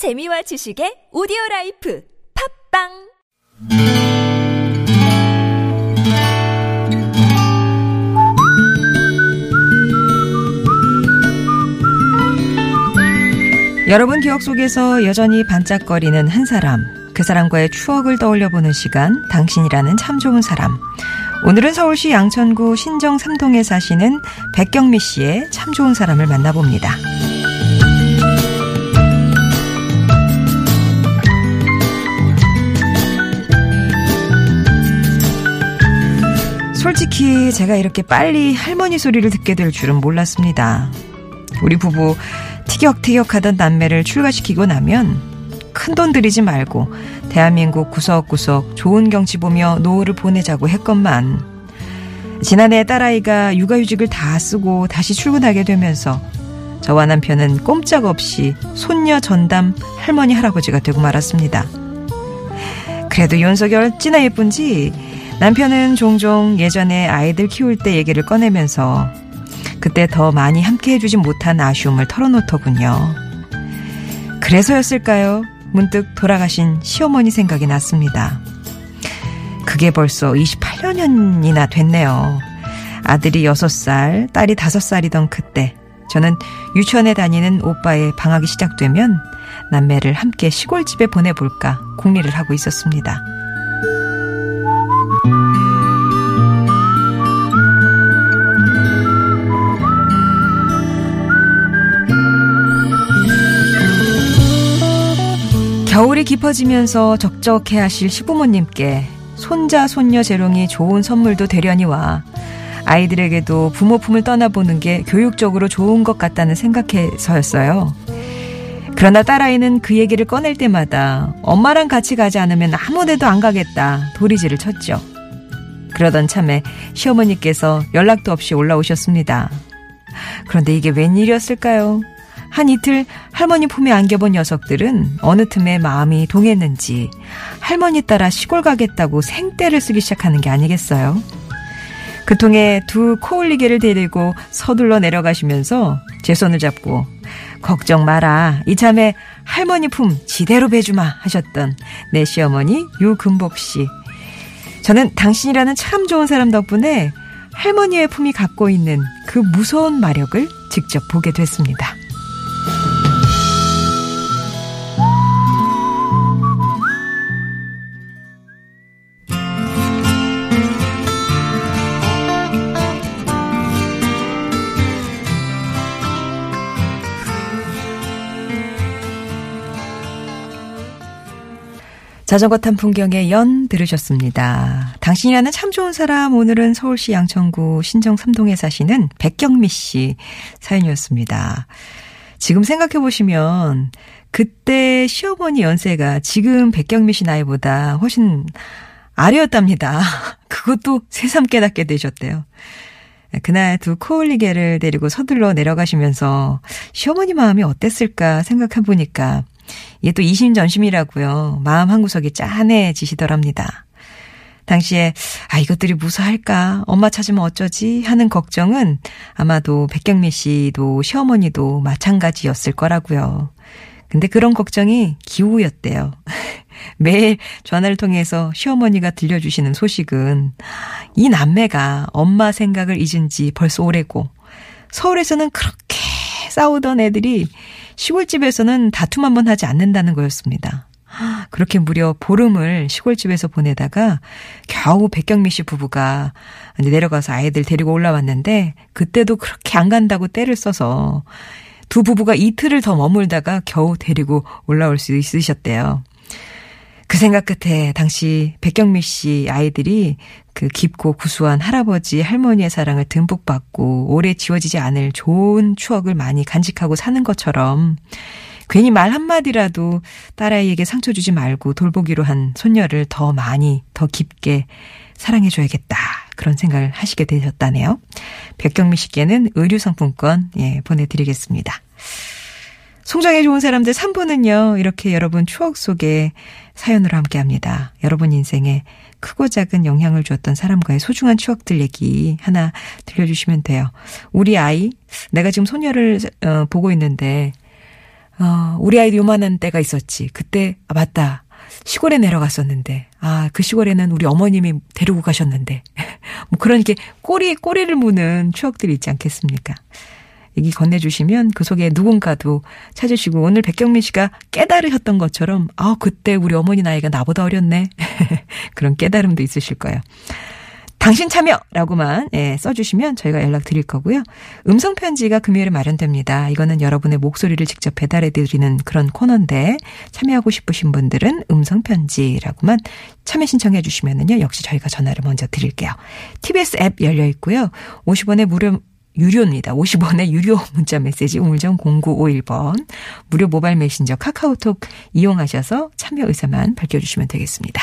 재미와 지식의 오디오 life 팟빵 여러분 기억 속에서 여전히 반짝거리는 한 사람, 그 사람과의 추억을 떠올려 보는 시간, 당신이라는 참 좋은 사람. 오늘은 서울시 양천구 신정 3동에 사시는 백경미 씨의 참 좋은 사람을 만나봅니다. 솔직히 제가 이렇게 빨리 할머니 소리를 듣게 될 줄은 몰랐습니다. 우리 부부 티격태격 하던 남매를 출가시키고 나면 큰 돈 들이지 말고 대한민국 구석구석 좋은 경치 보며 노후를 보내자고 했건만 지난해 딸아이가 육아휴직을 다 쓰고 다시 출근하게 되면서 저와 남편은 꼼짝없이 손녀 전담 할머니 할아버지가 되고 말았습니다. 그래도 윤석이 어찌나 예쁜지 남편은 종종 예전에 아이들 키울 때 얘기를 꺼내면서 그때 더 많이 함께 해주지 못한 아쉬움을 털어놓더군요. 그래서였을까요? 문득 돌아가신 시어머니 생각이 났습니다. 그게 벌써 28년이나 됐네요. 아들이 6살, 딸이 5살이던 그때 저는 유치원에 다니는 오빠의 방학이 시작되면 남매를 함께 시골집에 보내볼까 궁리를 하고 있었습니다. 겨울이 깊어지면서 적적해 하실 시부모님께 손자, 손녀 재롱이 좋은 선물도 되려니와 아이들에게도 부모 품을 떠나보는 게 교육적으로 좋은 것 같다는 생각해서였어요. 그러나 딸아이는 그 얘기를 꺼낼 때마다 엄마랑 같이 가지 않으면 아무 데도 안 가겠다 도리지를 쳤죠. 그러던 참에 시어머니께서 연락도 없이 올라오셨습니다. 그런데 이게 웬일이었을까요? 한 이틀 할머니 품에 안겨본 녀석들은 어느 틈에 마음이 동했는지 할머니 따라 시골 가겠다고 생떼를 쓰기 시작하는 게 아니겠어요? 그 통에 두 코올리개를 데리고 서둘러 내려가시면서 제 손을 잡고 걱정 마라 이참에 할머니 품 지대로 배주마 하셨던 내 시어머니 유금복 씨. 저는 당신이라는 참 좋은 사람 덕분에 할머니의 품이 갖고 있는 그 무서운 마력을 직접 보게 됐습니다. 자전거 탄 풍경의 연 들으셨습니다. 당신이라는 참 좋은 사람 오늘은 서울시 양천구 신정 3동에 사시는 백경미 씨 사연이었습니다. 지금 생각해 보시면 그때 시어머니 연세가 지금 백경미 씨 나이보다 훨씬 아래였답니다. 그것도 새삼 깨닫게 되셨대요. 그날 두 코올리개를 데리고 서둘러 내려가시면서 시어머니 마음이 어땠을까 생각해 보니까 이게 또 이심전심이라고요. 마음 한구석이 짠해지시더랍니다. 당시에 아 이것들이 무사할까 엄마 찾으면 어쩌지 하는 걱정은 아마도 백경미 씨도 시어머니도 마찬가지였을 거라고요. 근데 그런 걱정이 기우였대요. 매일 전화를 통해서 시어머니가 들려주시는 소식은 이 남매가 엄마 생각을 잊은 지 벌써 오래고 서울에서는 그렇게 싸우던 애들이 시골집에서는 다툼 한 번 하지 않는다는 거였습니다. 그렇게 무려 보름을 시골집에서 보내다가 겨우 백경미 씨 부부가 내려가서 아이들 데리고 올라왔는데 그때도 그렇게 안 간다고 때를 써서 두 부부가 이틀을 더 머물다가 겨우 데리고 올라올 수 있으셨대요. 그 생각 끝에 당시 백경미 씨 아이들이 그 깊고 구수한 할아버지 할머니의 사랑을 듬뿍 받고 오래 지워지지 않을 좋은 추억을 많이 간직하고 사는 것처럼 괜히 말 한마디라도 딸아이에게 상처 주지 말고 돌보기로 한 손녀를 더 많이 더 깊게 사랑해줘야겠다. 그런 생각을 하시게 되셨다네요. 백경미 씨께는 의류상품권 예, 보내드리겠습니다. 송정의 좋은 사람들 3부는요, 이렇게 여러분 추억 속에 사연으로 함께 합니다. 여러분 인생에 크고 작은 영향을 주었던 사람과의 소중한 추억들 얘기 하나 들려주시면 돼요. 우리 아이, 내가 지금 소녀를 어, 보고 있는데, 어, 우리 아이도 요만한 때가 있었지. 그때, 아, 맞다. 시골에 내려갔었는데, 아, 그 시골에는 우리 어머님이 데리고 가셨는데, 뭐 그런 게 꼬리에 꼬리를 무는 추억들이 있지 않겠습니까? 얘기 건네주시면 그 속에 누군가도 찾으시고 오늘 백경민 씨가 깨달으셨던 것처럼 아 그때 우리 어머니 나이가 나보다 어렸네 그런 깨달음도 있으실 거예요. 당신 참여라고만 예, 써주시면 저희가 연락 드릴 거고요. 음성 편지가 금요일에 마련됩니다. 이거는 여러분의 목소리를 직접 배달해 드리는 그런 코너인데 참여하고 싶으신 분들은 음성 편지라고만 참여 신청해 주시면은요. 역시 저희가 전화를 먼저 드릴게요. TBS 앱 열려 있고요. 50원의 무료 유료입니다. 50원의 유료 문자 메시지 우물정 0951번 무료 모바일 메신저 카카오톡 이용하셔서 참여 의사만 밝혀주시면 되겠습니다.